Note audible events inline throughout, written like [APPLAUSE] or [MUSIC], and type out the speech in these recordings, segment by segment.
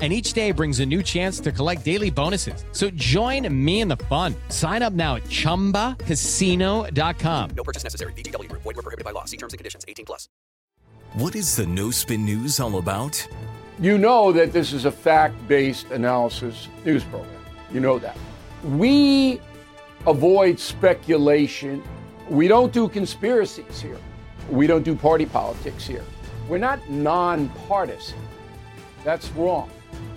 and each day brings a new chance to collect daily bonuses. So join me in the fun. Sign up now at ChumbaCasino.com. No purchase necessary. VGW. Void were prohibited by law. See terms and conditions. 18 plus. What is the No Spin News all about? You know that this is a fact-based analysis news program. You know that. We avoid speculation. We don't do conspiracies here. We don't do party politics here. We're not nonpartisan. That's wrong.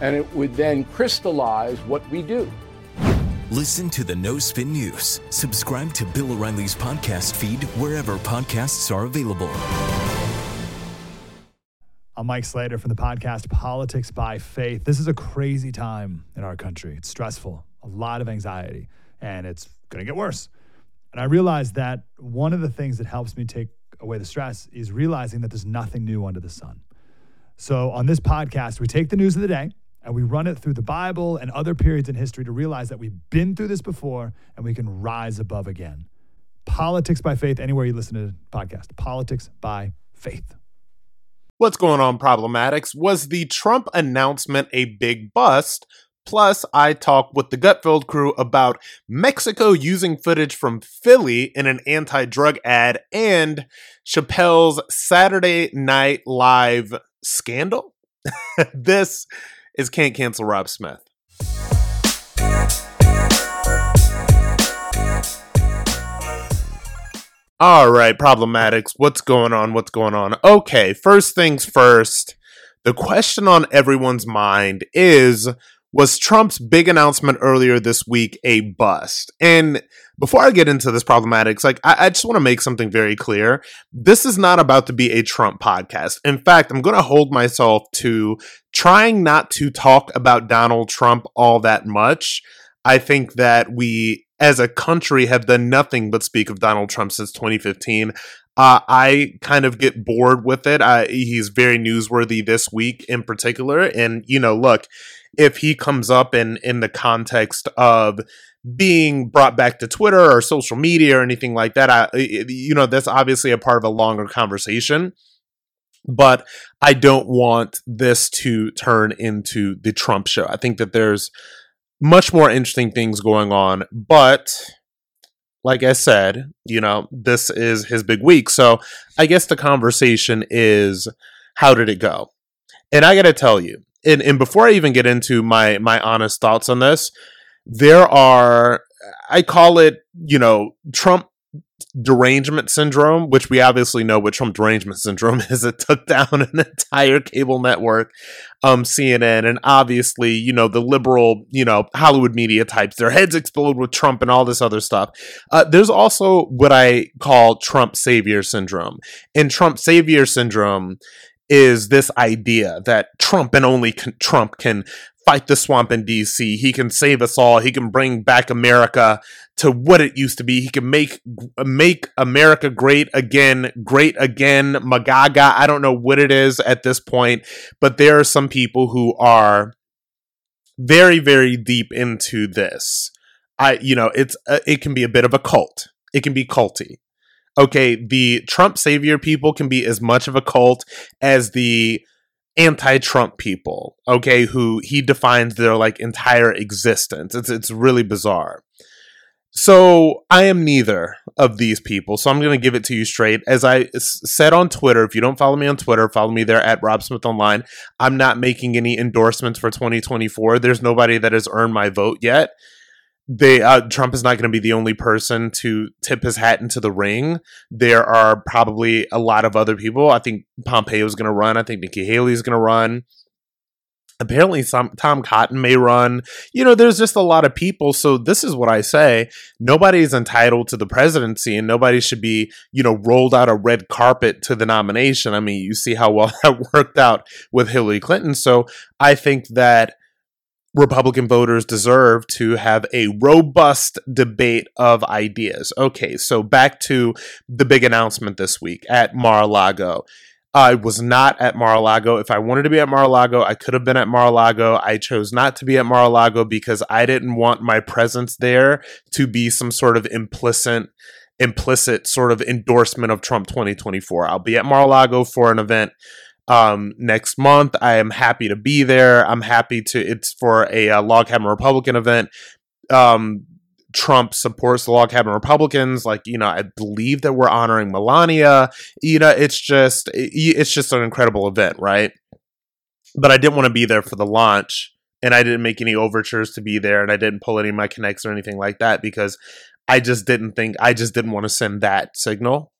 and it would then crystallize what we do. Listen to the No Spin News. Subscribe to Bill O'Reilly's podcast feed wherever podcasts are available. I'm Mike Slater from the podcast Politics by Faith. This is a crazy time in our country. It's stressful, a lot of anxiety, and it's going to get worse. And I realized that one of the things that helps me take away the stress is realizing that there's nothing new under the sun. So on this podcast, we take the news of the day and we run it through the Bible and other periods in history to realize that we've been through this before and we can rise above again. Politics by faith, anywhere you listen to the podcast, politics by faith. What's going on, Problematics? Was the Trump announcement a big bust? Plus, I talk with the Gutfeld crew about Mexico using footage from Philly in an anti drug ad and Chappelle's Saturday Night Live scandal. [LAUGHS] this is Can't Cancel Rob Smith. All right, problematics. What's going on? What's going on? Okay, first things first. The question on everyone's mind is was Trump's big announcement earlier this week a bust? And before I get into this problematics, like I, I just want to make something very clear. This is not about to be a Trump podcast. In fact, I'm going to hold myself to trying not to talk about Donald Trump all that much. I think that we as a country have done nothing but speak of Donald Trump since 2015. Uh, I kind of get bored with it. I, he's very newsworthy this week in particular. And, you know, look, if he comes up in, in the context of being brought back to Twitter or social media or anything like that, I, you know, that's obviously a part of a longer conversation. But I don't want this to turn into the Trump show. I think that there's much more interesting things going on. But like I said, you know, this is his big week. So I guess the conversation is how did it go? And I got to tell you, and, and before I even get into my my honest thoughts on this, there are I call it, you know, Trump derangement syndrome, which we obviously know what Trump derangement syndrome [LAUGHS] is. It took down an entire cable network, um, CNN, and obviously, you know, the liberal, you know, Hollywood media types, their heads explode with Trump and all this other stuff. Uh, there's also what I call Trump savior syndrome. And Trump savior syndrome is this idea that Trump and only Trump can fight the swamp in DC. He can save us all. He can bring back America to what it used to be. He can make make America great again, great again. Magaga. I don't know what it is at this point, but there are some people who are very very deep into this. I you know, it's uh, it can be a bit of a cult. It can be culty. Okay, the Trump savior people can be as much of a cult as the anti-Trump people, okay, who he defines their like entire existence. It's it's really bizarre. So I am neither of these people. So I'm going to give it to you straight. As I s- said on Twitter, if you don't follow me on Twitter, follow me there at Rob Smith Online. I'm not making any endorsements for 2024. There's nobody that has earned my vote yet. They uh, Trump is not going to be the only person to tip his hat into the ring. There are probably a lot of other people. I think Pompeo is going to run. I think Nikki Haley is going to run. Apparently, some Tom Cotton may run. You know, there's just a lot of people. So this is what I say: nobody is entitled to the presidency, and nobody should be, you know, rolled out a red carpet to the nomination. I mean, you see how well [LAUGHS] that worked out with Hillary Clinton. So I think that Republican voters deserve to have a robust debate of ideas. Okay, so back to the big announcement this week at Mar a Lago. I was not at Mar a Lago. If I wanted to be at Mar a Lago, I could have been at Mar a Lago. I chose not to be at Mar a Lago because I didn't want my presence there to be some sort of implicit implicit sort of endorsement of Trump 2024. I'll be at Mar a Lago for an event um, next month. I am happy to be there. I'm happy to. It's for a, a log cabin Republican event. Um, Trump supports the log cabin Republicans. Like, you know, I believe that we're honoring Melania. You know, it's just it's just an incredible event, right? But I didn't want to be there for the launch, and I didn't make any overtures to be there, and I didn't pull any of my connects or anything like that because I just didn't think I just didn't want to send that signal.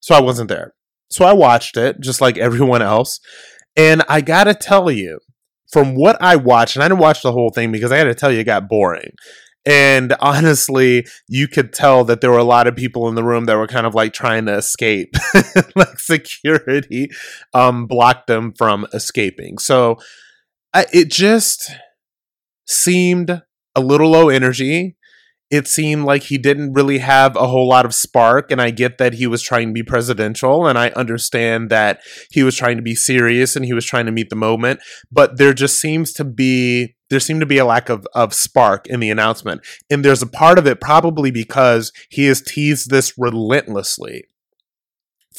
So I wasn't there. So I watched it just like everyone else. And I got to tell you, from what I watched, and I didn't watch the whole thing because I got to tell you, it got boring. And [LAUGHS] honestly, you could tell that there were a lot of people in the room that were kind of like trying to escape. [LAUGHS] like security um, blocked them from escaping. So I, it just seemed a little low energy. It seemed like he didn't really have a whole lot of spark. And I get that he was trying to be presidential. And I understand that he was trying to be serious and he was trying to meet the moment. But there just seems to be there seemed to be a lack of, of spark in the announcement. And there's a part of it probably because he has teased this relentlessly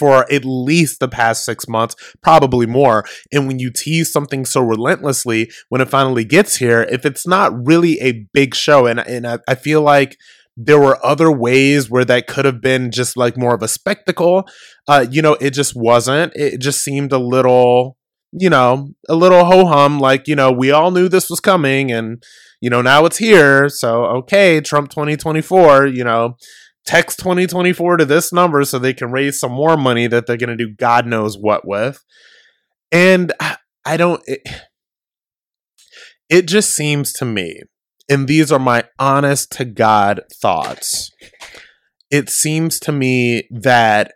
for at least the past six months, probably more. And when you tease something so relentlessly, when it finally gets here, if it's not really a big show, and, and I, I feel like there were other ways where that could have been just like more of a spectacle, uh, you know, it just wasn't. It just seemed a little you know, a little ho hum, like, you know, we all knew this was coming and, you know, now it's here. So, okay, Trump 2024, you know, text 2024 to this number so they can raise some more money that they're going to do God knows what with. And I don't, it, it just seems to me, and these are my honest to God thoughts, it seems to me that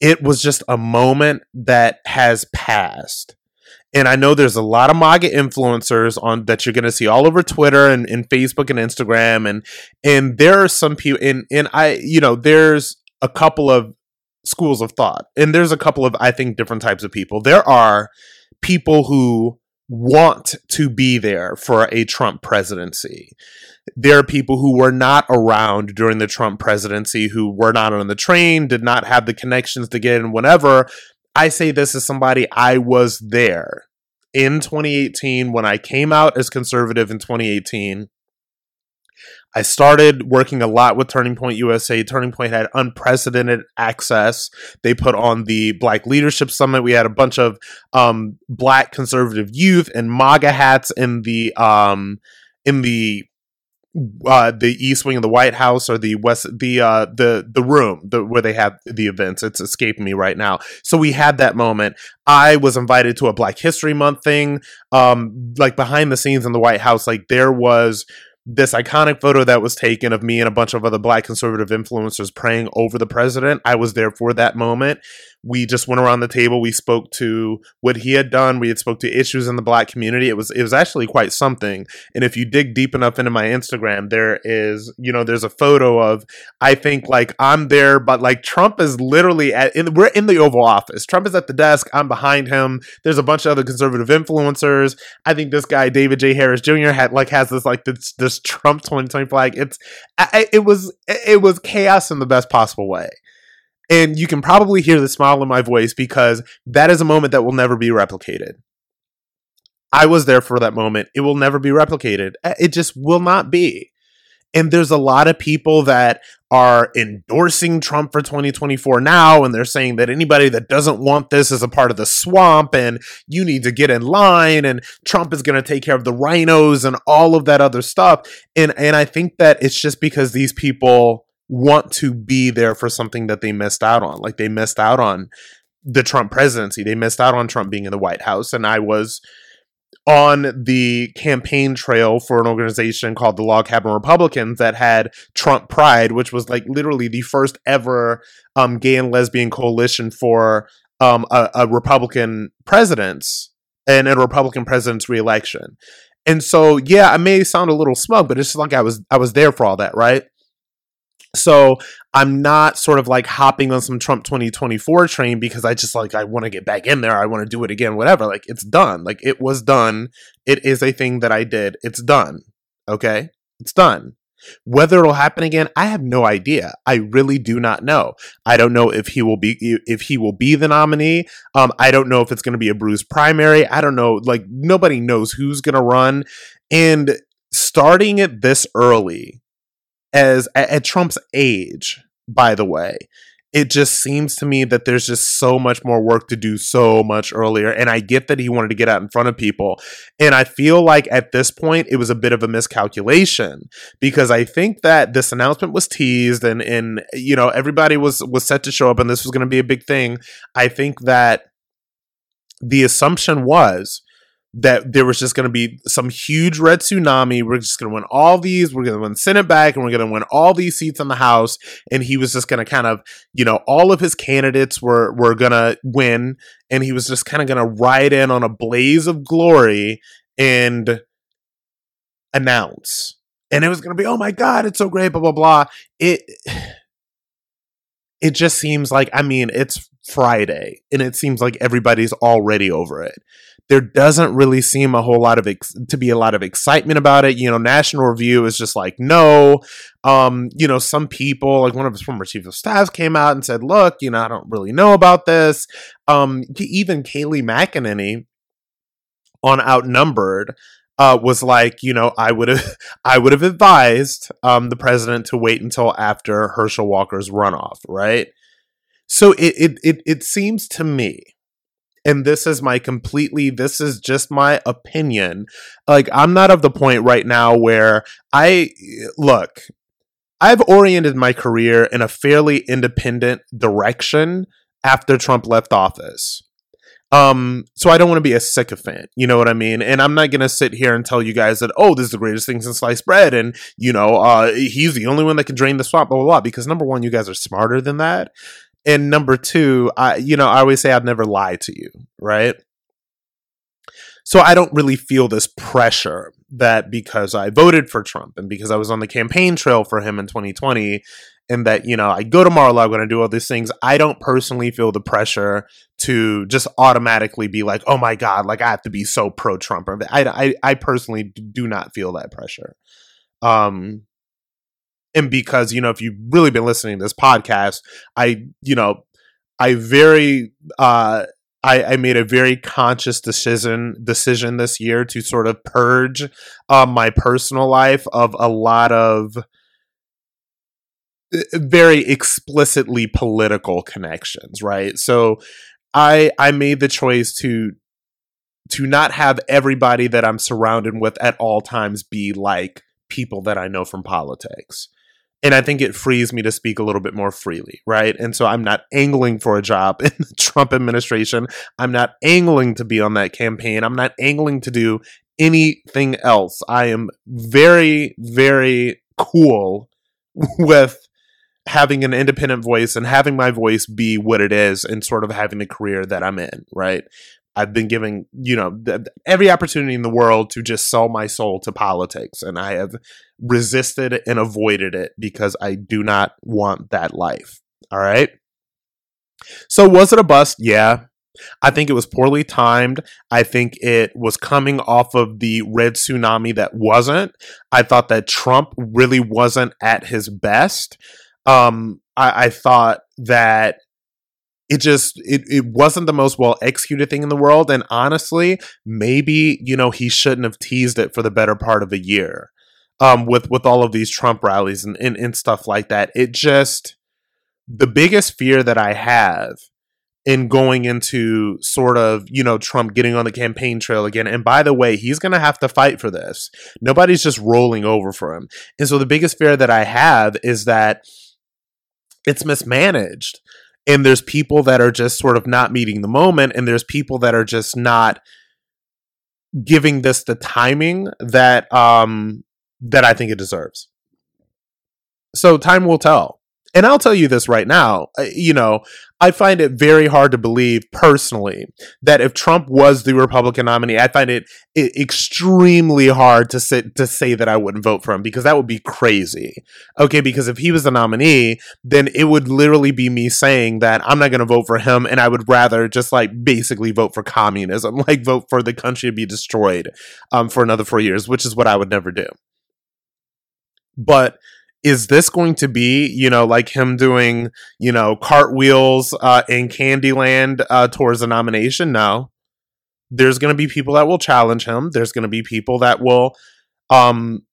it was just a moment that has passed and I know there's a lot of MAGA influencers on that you're going to see all over Twitter and, and Facebook and Instagram, and and there are some people, and and I, you know, there's a couple of schools of thought, and there's a couple of I think different types of people. There are people who want to be there for a Trump presidency. There are people who were not around during the Trump presidency, who were not on the train, did not have the connections to get in, whatever, I say this as somebody I was there in 2018 when I came out as conservative in 2018. I started working a lot with Turning Point USA. Turning Point had unprecedented access. They put on the Black Leadership Summit. We had a bunch of um, Black conservative youth and MAGA hats in the um, in the uh, the East Wing of the White House or the West, the uh, the the room the, where they have the events. It's escaping me right now. So we had that moment. I was invited to a Black History Month thing, um, like behind the scenes in the White House. Like there was this iconic photo that was taken of me and a bunch of other black conservative influencers praying over the president. I was there for that moment. We just went around the table. We spoke to what he had done. We had spoke to issues in the black community. It was it was actually quite something. And if you dig deep enough into my Instagram, there is you know there's a photo of I think like I'm there, but like Trump is literally at in, we're in the Oval Office. Trump is at the desk. I'm behind him. There's a bunch of other conservative influencers. I think this guy David J Harris Jr. had like has this like this this Trump 2020 flag. It's I, it was it was chaos in the best possible way. And you can probably hear the smile in my voice because that is a moment that will never be replicated. I was there for that moment. It will never be replicated. Uh, it just will not be. And there's a lot of people that are endorsing Trump for 2024 now, and they're saying that anybody that doesn't want this is a part of the swamp, and you need to get in line, and Trump is going to take care of the RINOs and all of that other stuff. And and I think that it's just because these people want to be there for something that they missed out on, like they missed out on the Trump presidency, they missed out on Trump being in the White House, and I was on the campaign trail for an organization called the Log Cabin Republicans that had Trump Pride, which was like literally the first ever um, gay and lesbian coalition for um, a, a Republican president's and a Republican president's reelection. And so, yeah, I may sound a little smug, but it's just like I was I was there for all that, right? So I'm not sort of like hopping on some Trump 2024 train because I just like I want to get back in there. I want to do it again, whatever. Like it's done. Like it was done. It is a thing that I did. It's done. Okay? It's done. Whether it'll happen again, I have no idea. I really do not know. I don't know if he will be if he will be the nominee. Um, I don't know if it's going to be a Bruce primary. I don't know. Like nobody knows who's going to run, and starting it this early as at, at Trump's age, by the way, it just seems to me that there's just so much more work to do so much earlier. And I get that he wanted to get out in front of people. And I feel like at this point it was a bit of a miscalculation because I think that this announcement was teased and and you know everybody was was set to show up and this was going to be a big thing. I think that the assumption was that there was just going to be some huge red tsunami. We're just going to win all these. We're going to win Senate back, and we're going to win all these seats in the House. And he was just going to kind of, you know, all of his candidates were were going to win, and he was just kind of going to ride in on a blaze of glory and announce. And it was going to be, oh my god, it's so great, blah blah blah. It it just seems like, I mean, it's Friday, and it seems like everybody's already over it there doesn't really seem a whole lot of ex- to be a lot of excitement about it. You know, National Review is just like no. Um, you know, some people like one of his former chief of staff came out and said, "Look, you know, I don't really know about this." Um, even Kayleigh McEnany on Outnumbered uh, was like, you know, I would have, [LAUGHS] I would have advised um, the president to wait until after Herschel Walker's runoff, right? So it it it, it seems to me and this is my completely this is just my opinion like i'm not of the point right now where i look i've oriented my career in a fairly independent direction after trump left office um, so I don't want to be a sycophant, you know what I mean? And I'm not gonna sit here and tell you guys that, oh, this is the greatest thing since sliced bread, and you know, uh, he's the only one that can drain the swamp, blah blah blah. Because number one, you guys are smarter than that, and number two, I you know I always say I'd never lie to you, right? So I don't really feel this pressure that because I voted for Trump and because I was on the campaign trail for him in 2020 and that you know I go to Mar-a-Lago and I do all these things, I don't personally feel the pressure to just automatically be like, oh my god, like I have to be so pro Trump. I, I I personally do not feel that pressure. Um, and because you know if you've really been listening to this podcast i you know i very uh I, I made a very conscious decision decision this year to sort of purge um, my personal life of a lot of uh, very explicitly political connections right so i i made the choice to to not have everybody that i'm surrounded with at all times be like people that i know from politics and I think it frees me to speak a little bit more freely, right? And so I'm not angling for a job [LAUGHS] in the Trump administration. I'm not angling to be on that campaign. I'm not angling to do anything else. I am very, very cool [LAUGHS] with having an independent voice and having my voice be what it is and sort of having the career that I'm in, right? I've been giving, you know, th- every opportunity in the world to just sell my soul to politics. And I have resisted and avoided it because I do not want that life. All right. So, was it a bust? Yeah. I think it was poorly timed. I think it was coming off of the red tsunami that wasn't. I thought that Trump really wasn't at his best. Um, I, I thought that it just it, it wasn't the most well executed thing in the world and honestly maybe you know he shouldn't have teased it for the better part of a year um, with with all of these Trump rallies and, and and stuff like that. It just the biggest fear that I have in going into sort of, you know, Trump getting on the campaign trail again. And by the way, he's going to have to fight for this. Nobody's just rolling over for him. And so the biggest fear that I have is that it's mismanaged. And there's people that are just sort of not meeting the moment. And there's people that are just not giving this the timing that, um, that I think it deserves. So time will tell. And I'll tell you this right now, uh, you know, I find it very hard to believe personally that if Trump was the Republican nominee, I find it, extremely hard to sit to say that I wouldn't vote for him because that would be crazy. Okay, because if he was the nominee, then it would literally be me saying that I'm not going to vote for him and I would rather just like basically vote for communism, [LAUGHS] like vote for the country to be destroyed um, for another 4 years, which is what I would never do. But is this going to be, you know, like him doing, you know, cartwheels uh, in Candyland uh, towards the nomination? No. There's going to be people that will challenge him. There's going to be people that will um,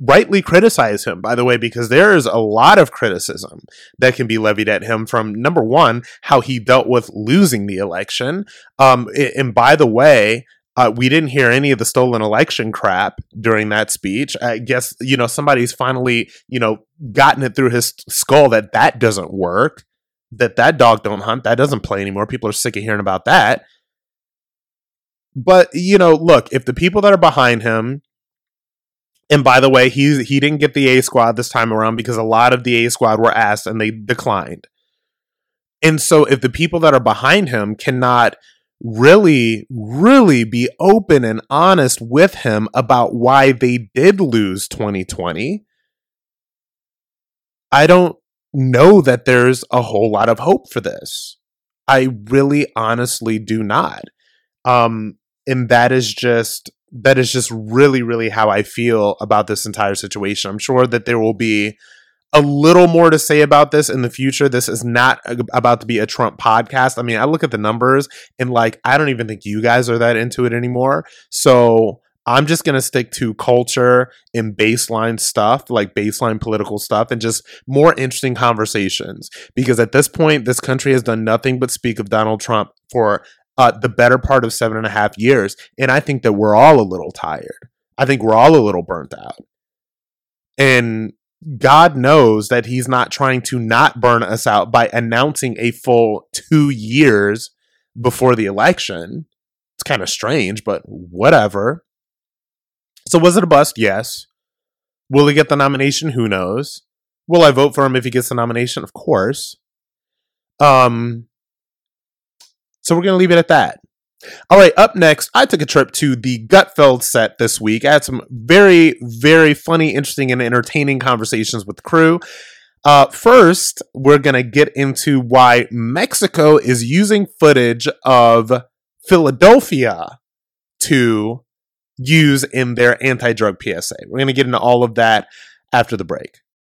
rightly criticize him, by the way, because there is a lot of criticism that can be levied at him from number one, how he dealt with losing the election. Um, and by the way, uh, we didn't hear any of the stolen election crap during that speech. I guess you know somebody's finally you know gotten it through his skull that that doesn't work. That that dog don't hunt. That doesn't play anymore. People are sick of hearing about that. But you know, look, if the people that are behind him, and by the way, he he didn't get the A squad this time around because a lot of the A squad were asked and they declined. And so, if the people that are behind him cannot really, really be open and honest with him about why they did lose 2020, I don't know that there's a whole lot of hope for this. I really honestly do not. Um, and that is just that is just really, really how I feel about this entire situation. I'm sure that there will be a little more to say about this in the future. This is not about to be a Trump podcast. I mean, I look at the numbers and like, I don't even think you guys are that into it anymore. So I'm just going to stick to culture and baseline stuff, like baseline political stuff, and just more interesting conversations. Because at this point, this country has done nothing but speak of Donald Trump for uh, the better part of seven and a half years. And I think that we're all a little tired. I think we're all a little burnt out. And God knows that he's not trying to not burn us out by announcing a full two years before the election. It's kind of strange, but whatever. So, was it a bust? Yes. Will he get the nomination? Who knows? Will I vote for him if he gets the nomination? Of course. Um, so we're gonna leave it at that. All right, up next, I took a trip to the Gutfeld set this week. I had some very, very funny, interesting, and entertaining conversations with the crew. Uh, first, we're going to get into why Mexico is using footage of Philadelphia to use in their anti drug PSA. We're going to get into all of that after the break.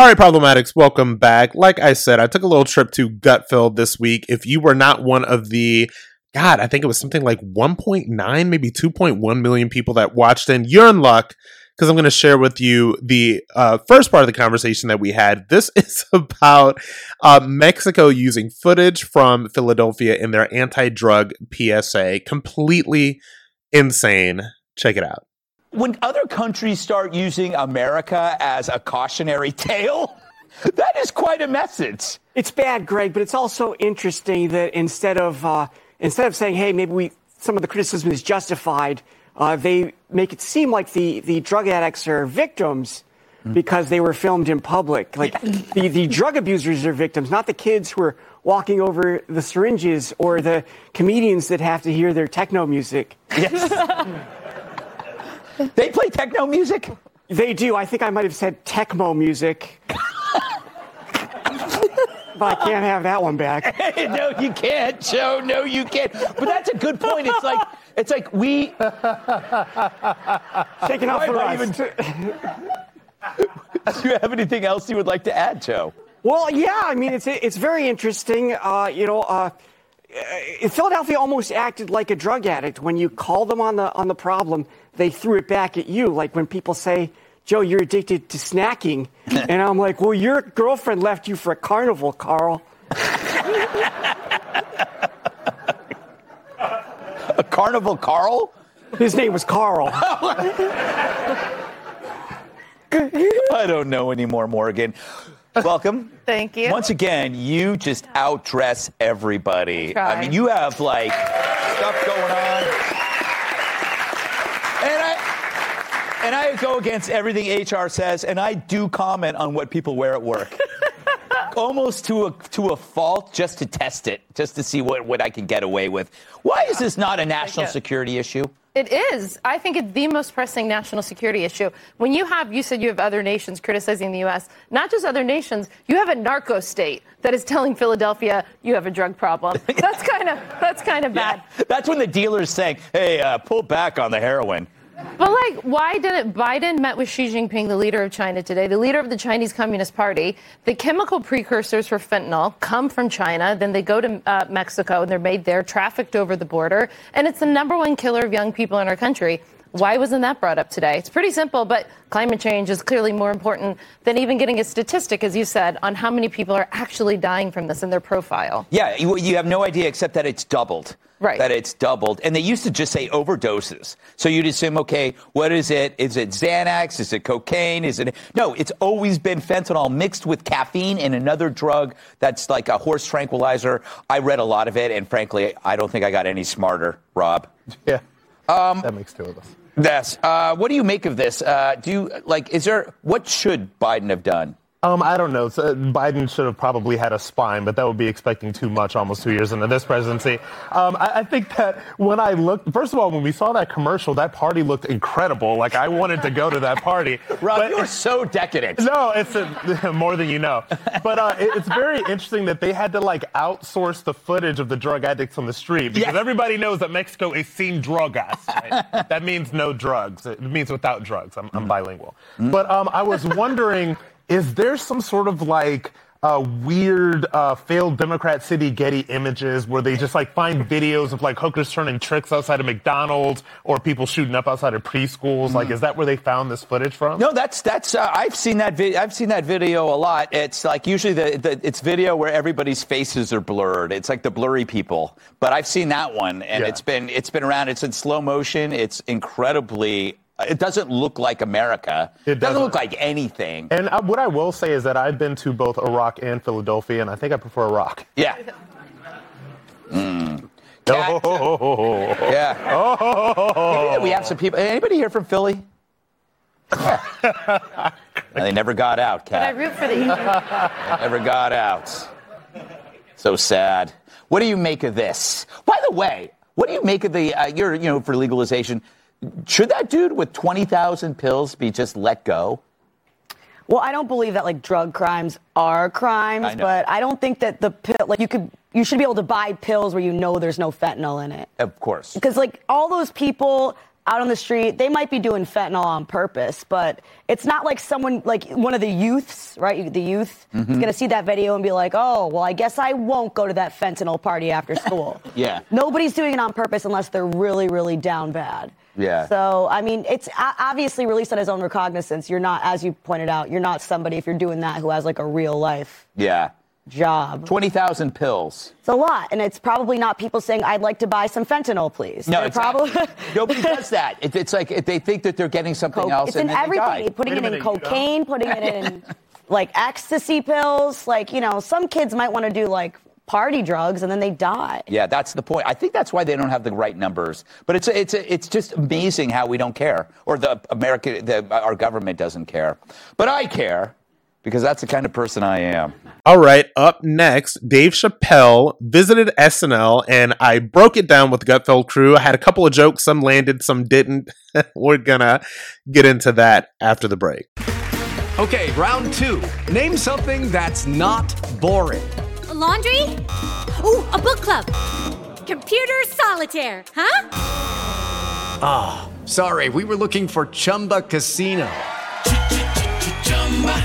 All right, problematics, welcome back. Like I said, I took a little trip to Gutfeld this week. If you were not one of the God, I think it was something like 1.9, maybe 2.1 million people that watched in. You're in luck because I'm going to share with you the uh, first part of the conversation that we had. This [LAUGHS] is about uh, Mexico using footage from Philadelphia in their anti drug PSA. Completely insane. Check it out. When other countries start using America as a cautionary [LAUGHS] tale, that is quite a message. It's bad, Greg, but it's also interesting that instead of uh, instead of saying, "Hey, maybe we some of the criticism is justified," uh, they make it seem like the the drug addicts are victims because they were filmed in public. Like [LAUGHS] the the drug abusers are victims, not the kids who are walking over the syringes or the comedians that have to hear their techno music. [LAUGHS] They play techno music? They do. I think I might have said Tecmo music. but I can't have that one back. [LAUGHS] no, you can't, Joe. No, you can't. But that's a good point. It's like it's like we Taking off the rust. [LAUGHS] Do you have anything else you would like to add, Joe? Well, yeah, I mean, it's it's very interesting. Uh, you know, uh, uh, Philadelphia almost acted like a drug addict. When you call them on the on the problem, they threw it back at you. Like when people say, "Joe, you're addicted to snacking," [LAUGHS] and I'm like, "Well, your girlfriend left you for a carnival, Carl." A carnival Carl? His name was Carl. [LAUGHS] I don't know anymore, Morgan. Welcome. Thank you. Once again, you just outdress everybody. Try. I mean, you have like stuff going on. And I and I go against everything HR says, and I do comment on what people wear at work. [LAUGHS] Almost to a to a fault, just to test it, just to see what, what I can get away with. Why is this not a national it. security issue? It is. I think it's the most pressing national security issue. When you have, you said you have other nations criticizing the U.S., not just other nations, you have a narco state that is telling Philadelphia you have a drug problem. [LAUGHS] That's kind of that's kind of bad. That's when the dealer's saying, "Hey, uh, pull back on the heroin." But like, why didn't Biden met with Xi Jinping, the leader of China today, the leader of the Chinese Communist Party? The chemical precursors for fentanyl come from China, then they go to uh, Mexico and they're made there, trafficked over the border, and it's the number one killer of young people in our country. Why wasn't that brought up today? It's pretty simple, but climate change is clearly more important than even getting a statistic, as you said, on how many people are actually dying from this in their profile. Yeah, you, you have no idea except that it's doubled. Right. That it's doubled. And they used to just say overdoses. So you'd assume, okay, what is it? Is it Xanax? Is it cocaine? Is it. No, it's always been fentanyl mixed with caffeine and another drug that's like a horse tranquilizer. I read a lot of it, and frankly, I don't think I got any smarter, Rob. Yeah. Um, that makes two of us. Yes. Uh, what do you make of this? Uh, do you, like, is there, what should Biden have done? Um, I don't know. So Biden should have probably had a spine, but that would be expecting too much almost two years into this presidency. Um, I, I think that when I looked, first of all, when we saw that commercial, that party looked incredible. Like I wanted to go to that party. [LAUGHS] Rob, But- you're so decadent. No, it's a, [LAUGHS] more than you know. But uh, it, it's very interesting that they had to like outsource the footage of the drug addicts on the street because everybody knows that Mexico is sin drogas. Right? that means no drugs. It means without drugs. I'm, I'm bilingual. But um, I was wondering, is there some sort of like uh, weird uh, failed Democrat City Getty images where they just like find videos of like hookers turning tricks outside of McDonald's or people shooting up outside of preschools? Like, is that where they found this footage from? No, that's that's. Uh, I've seen that. video. I've seen that video a lot. It's like usually the, the it's video where everybody's faces are blurred. It's like the blurry people. But I've seen that one, and Yeah. it's been it's been around. It's in slow motion. It's incredibly. It doesn't look like America. It doesn't, doesn't. look like anything. And uh, what I will say is that I've been to both Iraq and Philadelphia, and I think I prefer Iraq. Yeah. [LAUGHS] Mm. Oh, [LAUGHS] Yeah. Oh. We have some people. Anybody here from Philly? [LAUGHS] they never got out, But I root for the Eagles. Never got out. So sad. What do you make of this? By the way, what do you make of the? Uh, you're, you know, for legalization. Should that dude with twenty thousand pills be just let go? Well, I don't believe that like drug crimes are crimes, I but I don't think that the pill like you could you should be able to buy pills where you know there's no fentanyl in it. Of course. Because like all those people out on the street, they might be doing fentanyl on purpose, but it's not like someone like one of the youths, right? The youth is Mhm. gonna see that video and be like, "Oh, well, I guess I won't go to that fentanyl party after [LAUGHS] school." Yeah. Nobody's doing it on purpose unless they're really, really down bad. Yeah. So, I mean, it's obviously released on his own recognizance. You're not, as you pointed out, you're not somebody, if you're doing that, who has like a real life Yeah. Job. 20,000 pills. It's a lot. And it's probably not people saying, I'd like to buy some fentanyl, please. No, They're it's probably. [LAUGHS] Nobody does that. It, it's like it- they think that they're getting something Coke- else it's in and then they everything. die. Putting it in cocaine, putting it in [LAUGHS] like ecstasy pills. Like, you know, some kids might want to do like party drugs and then they die. Yeah, that's the point. I think that's why they don't have the right numbers. But it's it's it's just amazing how we don't care, or the American, the, our government doesn't care. But I care because that's the kind of person I am. All right, up next, Dave Chappelle visited SNL, and I broke it down with the Gutfeld crew. I had a couple of jokes, some landed, some didn't. [LAUGHS] We're gonna get into that after the break. Okay, round two. Name something that's not boring. laundry? Ooh, a book club. Computer solitaire, huh? Ah, sorry, we were looking for Chumba Casino.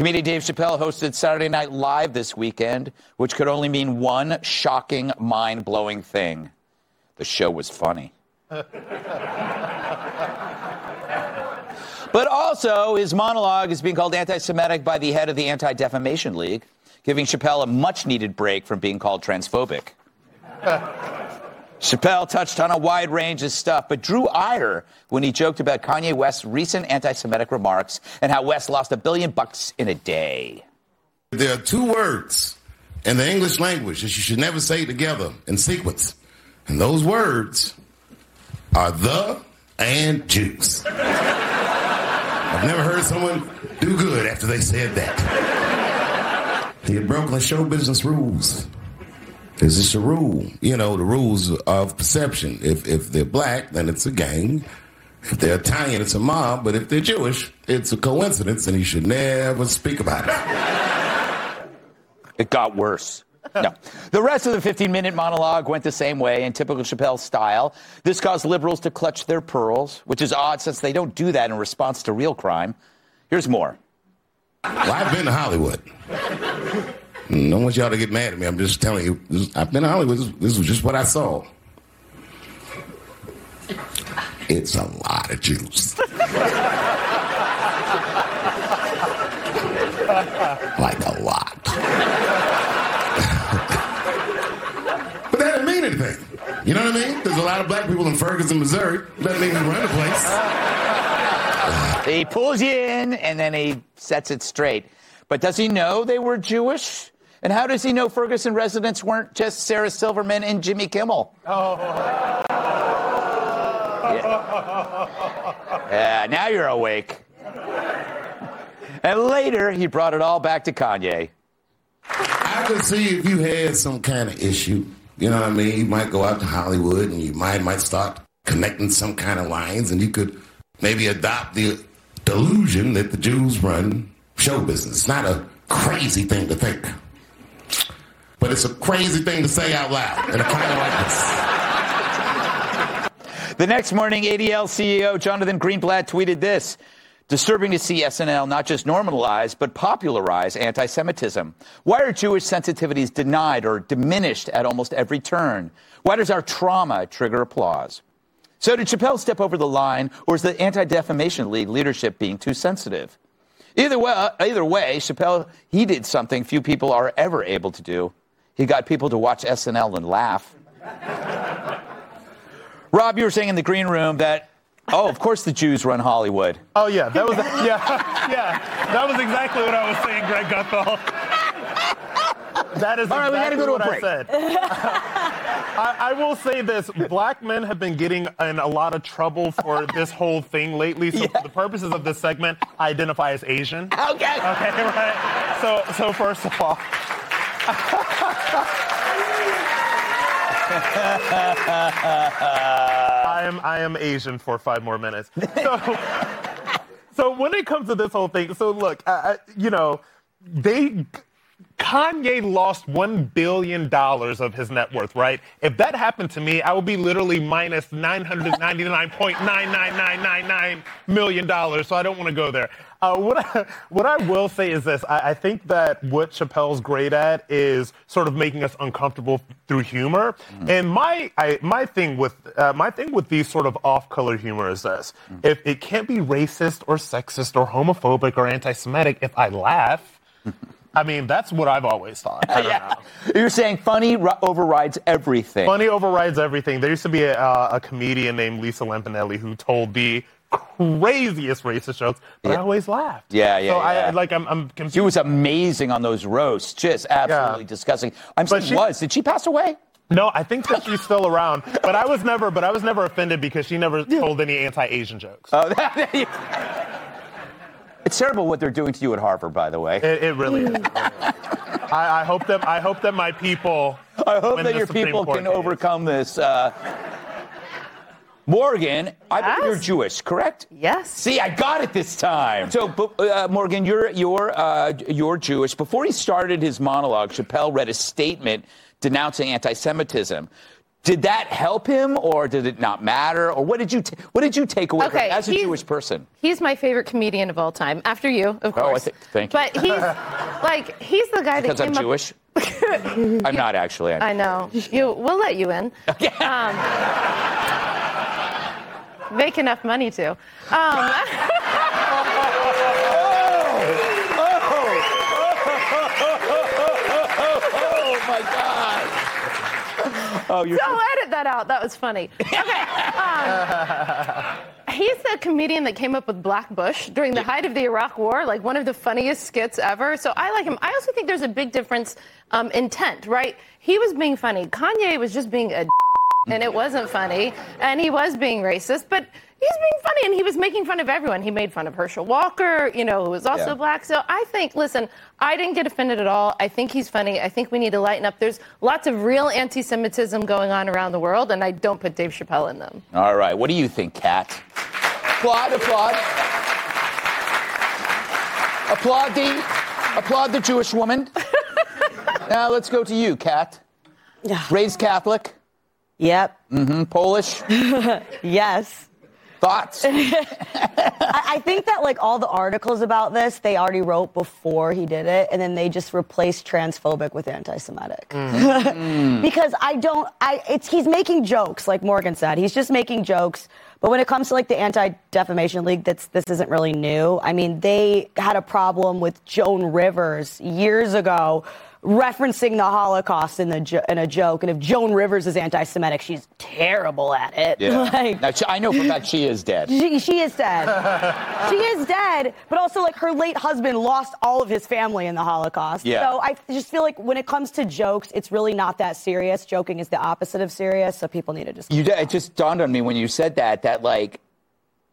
Comedian Dave Chappelle hosted Saturday Night Live this weekend, which could only mean one shocking, mind blowing thing. The show was funny. [LAUGHS] But also, his monologue is being called anti Semitic by the head of the Anti Defamation League, giving Chappelle a much needed break from being called transphobic. [LAUGHS] Chappelle touched on a wide range of stuff, but drew ire when he joked about Kanye West's recent anti Semitic remarks and how West lost a billion bucks in a day. There are two words in the English language that you should never say together in sequence. And those words are the and Jews. I've never heard someone do good after they said that. The show business rules. It's just a rule. You know, the rules of perception. If if they're black, then it's a gang. If they're Italian, it's a mob. But if they're Jewish, it's a coincidence, and you should never speak about it. It got worse. No. [LAUGHS] The rest of the 15 minute monologue went the same way in typical Chappelle style. This caused liberals to clutch their pearls, which is odd since they don't do that in response to real crime. Here's more. Well, I've been to Hollywood. [LAUGHS] I don't want y'all to get mad at me. I'm just telling you. This, I've been to Hollywood. This, this was just what I saw. It's a lot of Jews. like a lot. but that didn't mean anything. You know what I mean? There's a lot of black people in Ferguson, Missouri. Doesn't mean we run the place. He pulls you in and then he sets it straight. But does he know they were Jewish? And how does he know Ferguson residents weren't just Sarah Silverman and Jimmy Kimmel? Oh. Yeah, now you're awake. And later, he brought it all back to Kanye. I could see if you had some kind of issue. You know what I mean? You might go out to Hollywood and you might might start connecting some kind of lines, and you could maybe adopt the delusion that the Jews run show business. It's not a crazy thing to think, but it's a crazy thing to say out loud in a kind of like this. The next morning, ADL CEO Jonathan Greenblatt tweeted this Disturbing to see SNL not just normalize, but popularize anti Semitism. Why are Jewish sensitivities denied or diminished at almost every turn? Why does our trauma trigger applause? So did Chappelle step over the line, or is the Anti-Defamation League leadership being too sensitive? Either way, either way, Chappelle he did something few people are ever able to do. He got people to watch SNL and laugh. Rob, you were saying in the green room that, oh, of course the Jews run Hollywood. Oh yeah, that was [LAUGHS] yeah, yeah. That was exactly what I was saying, Greg Gutfeld. That is All right, we gotta go to a what I break. said. [LAUGHS] I, I will say this: black men have been getting in a lot of trouble for this whole thing lately. So, for the purposes of this segment, I identify as Asian. Okay. Okay, [LAUGHS] right. So, so first of all. [LAUGHS] I am I am Asian for five more minutes. So, [LAUGHS] so when it comes to this whole thing, so look, I, I, you know, they Kanye lost one billion dollars of his net worth, right? If that happened to me, I would be literally minus nine hundred ninety nine point nine nine nine nine nine million dollars. So I don't want to go there. Uh, what I, what I will say is this: I, I think that what Chappelle's great at is sort of making us uncomfortable through humor. And my I, my thing with uh, my thing with these sort of off-color humor is this: if it can't be racist or sexist or homophobic or anti-Semitic, if I laugh. [LAUGHS] I mean, that's what I've always thought. I don't know. You're saying funny overrides everything. Funny overrides everything. There used to be a, uh, a comedian named Lisa Lampanelli who told the craziest racist jokes, but I always laughed. Yeah, yeah, So yeah. I like I'm, I'm confused. She was amazing on those roasts, just absolutely disgusting. I'm But saying she- was. Did she pass away? No, I think that she's still around, but I was never, but I was never offended because she never told any anti-Asian jokes. Oh, [LAUGHS] It's terrible what they're doing to you at Harvard, by the way. It, it really is. [LAUGHS] I, I hope that I hope that my people. I hope win that your Supreme people Court can case. overcome this. Uh, Morgan, I believe you're Jewish, correct? Yes. See, I got it this time. So, uh, Morgan, you're you're uh, you're Jewish. Before he started his monologue, Chappelle read a statement denouncing anti-Semitism. Did that help him, or did it not matter, or what did you t- what did you take away Okay, as a Jewish person? He's my favorite comedian of all time, after you, of course. Oh, I think- thank you. But he's [LAUGHS] like he's the guy Because that I'm came Jewish. up. [LAUGHS] I'm not actually. I'm- I know. You, we'll let you in. Um, [LAUGHS] make enough money to. Um, Oh my God! Oh, you're. Don't edit that out. That was funny. Okay. Um, [LAUGHS] he's the comedian that came up with Black Bush during the height of the Iraq War, like one of the funniest skits ever. So I like him. I also think there's a big difference um, intent, right? He was being funny. Kanye was just being a and it wasn't funny, and he was being racist, but he's being funny, and he was making fun of everyone. He made fun of Herschel Walker, you know, who was also Yeah. black. So I think, listen, I didn't get offended at all. I think he's funny. I think we need to lighten up. There's lots of real anti-Semitism going on around the world, and I don't put Dave Chappelle in them. All right. What do you think, Kat? Applaud, applaud. applaud the applaud the Jewish woman. [LAUGHS] now let's go to you, Kat. Yeah. Raised Catholic. Yep. Mm-hmm. Polish. [LAUGHS] yes. Thoughts? [LAUGHS] I, I think that like all the articles about this, they already wrote before he did it, and then they just replaced transphobic with anti-Semitic. [LAUGHS] Mm. because I don't, I it's he's making jokes, like Morgan said, he's just making jokes. But when it comes to like the Anti-Defamation League, that's this isn't really new. I mean, they had a problem with Joan Rivers years ago. Referencing the Holocaust in the in a joke, and if Joan Rivers is anti-Semitic, she's terrible at it. Yeah. [LAUGHS] Like, now, I know for that she is dead. she, she is dead. she is dead, but also like her late husband lost all of his family in the Holocaust. Yeah. So I just feel like when it comes to jokes, it's really not that serious. Joking is the opposite of serious, so people need to just. You, it just dawned on me when you said that that like,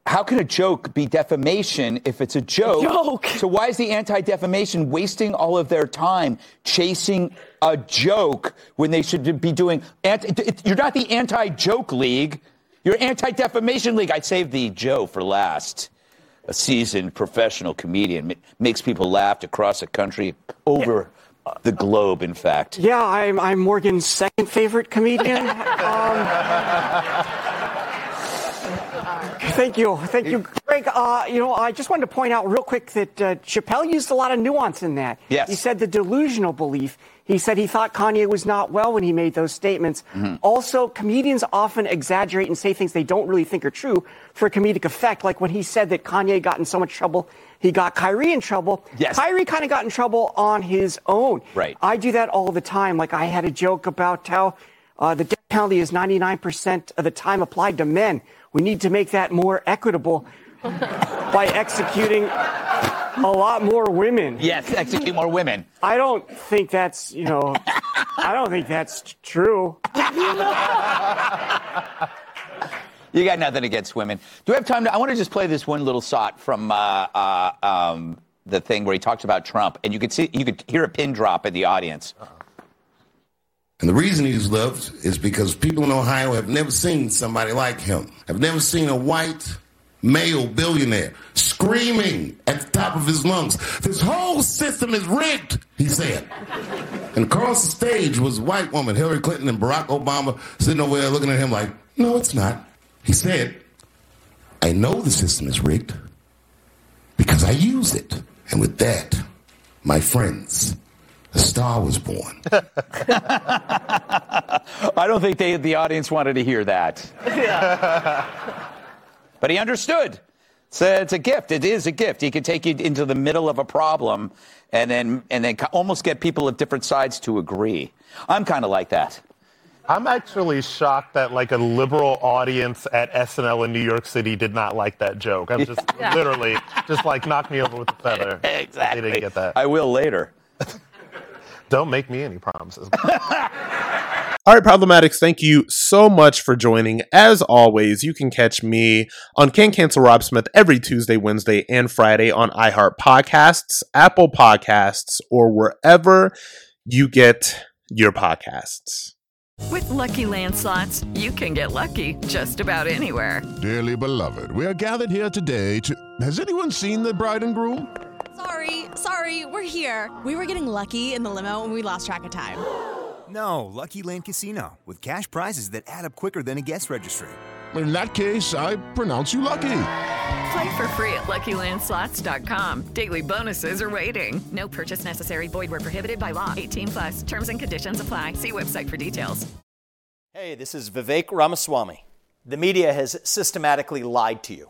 how can a joke be defamation if it's a joke? joke. So why is the anti-defamation wasting all of their time chasing a joke when they should be doing? Anti, you're not the anti-joke league. You're anti-defamation league. I saved the Joe for last. A seasoned professional comedian ma- makes people laugh across the country, over the globe. In fact. Yeah, I'm, I'm Morgan's second favorite comedian. [LAUGHS] um, Thank you. Thank you, Greg. Uh, you know, I just wanted to point out real quick that uh, Chappelle used a lot of nuance in that. Yes. He said the delusional belief. He said he thought Kanye was not well when he made those statements. Also, comedians often exaggerate and say things they don't really think are true for comedic effect, like when he said that Kanye got in so much trouble, he got Kyrie in trouble. Yes. Kyrie kind of got in trouble on his own. Right. I do that all the time. Like I had a joke about how uh, the death penalty is 99% of the time applied to men. We need to make that more equitable by executing a lot more women. Yes, execute more women. I don't think that's, you know, I don't think that's t- true. You got nothing against women. Do we have time to? I want to just play this one little shot from uh, uh, um, the thing where he talks about Trump, and you could see, you could hear a pin drop in the audience. And the reason he's loved is because people in Ohio have never seen somebody like him. Have never seen a white male billionaire screaming at the top of his lungs, This whole system is rigged, he said. And across the stage was a white woman, Hillary Clinton and Barack Obama, sitting over there looking at him like, No, it's not. He said, I know the system is rigged because I use it. And with that, my friends, a star was born. [LAUGHS] I don't think they, the audience wanted to hear that. but he understood. So it's a gift. It is a gift. He can take you into the middle of a problem and then and then almost get people of different sides to agree. I'm kind of like that. I'm actually shocked that like a liberal audience at SNL in New York City did not like that joke. I'm just [LAUGHS] Yeah. literally just like knock me over with a feather. [LAUGHS] Exactly. They didn't get that. I will later. Don't make me any promises. [LAUGHS] All right, Problematics, thank you so much for joining. As always, you can catch me on Can Cancel Rob Smith every Tuesday, Wednesday, and Friday on iHeart Podcasts, Apple Podcasts, or wherever you get your podcasts. With Lucky Land slots, you can get lucky just about anywhere. Dearly beloved, we are gathered here today to. Has anyone seen the bride and groom? Sorry, sorry, we're here. We were getting lucky in the limo and we lost track of time. [GASPS] No, Lucky Land Casino, with cash prizes that add up quicker than a guest registry. In that case, I pronounce you lucky. Play for free at LuckyLandSlots.com. Daily bonuses are waiting. No purchase necessary. Void where prohibited by law. 18 plus. Terms and conditions apply. See website for details. Hey, this is Vivek Ramaswamy. The media has systematically lied to you.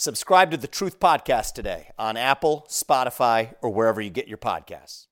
Subscribe to the Truth Podcast today on Apple, Spotify, or wherever you get your podcasts.